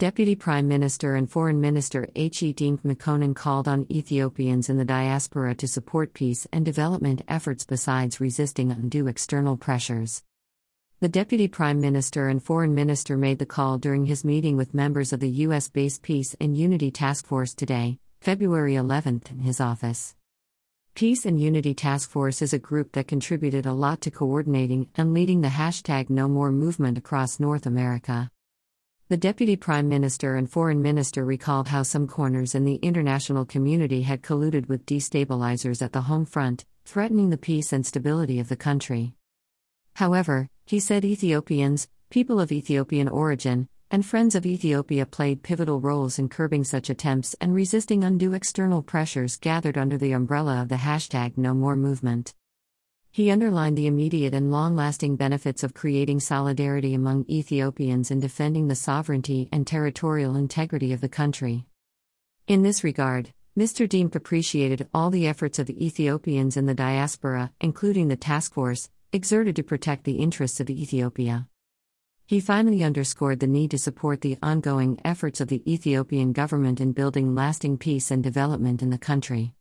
Deputy Prime Minister and Foreign Minister H.E. Demeke Mekonnen called on Ethiopians in the diaspora to support peace and development efforts besides resisting undue external pressures. The Deputy Prime Minister and Foreign Minister made the call during his meeting with members of the U.S. based Peace and Unity Task Force today, February 11th, in his office. Peace and Unity Task Force is a group that contributed a lot to coordinating and leading the hashtag No More movement across North America. The Deputy Prime Minister and Foreign Minister recalled how some corners in the international community had colluded with destabilizers at the home front, threatening the peace and stability of the country. However, he said Ethiopians, people of Ethiopian origin, and friends of Ethiopia played pivotal roles in curbing such attempts and resisting undue external pressures gathered under the umbrella of the hashtag No More movement. He underlined the immediate and long lasting benefits of creating solidarity among Ethiopians in defending the sovereignty and territorial integrity of the country. In this regard, Mr. Demeke appreciated all the efforts of the Ethiopians in the diaspora, including the task force, exerted to protect the interests of Ethiopia. He finally underscored the need to support the ongoing efforts of the Ethiopian government in building lasting peace and development in the country.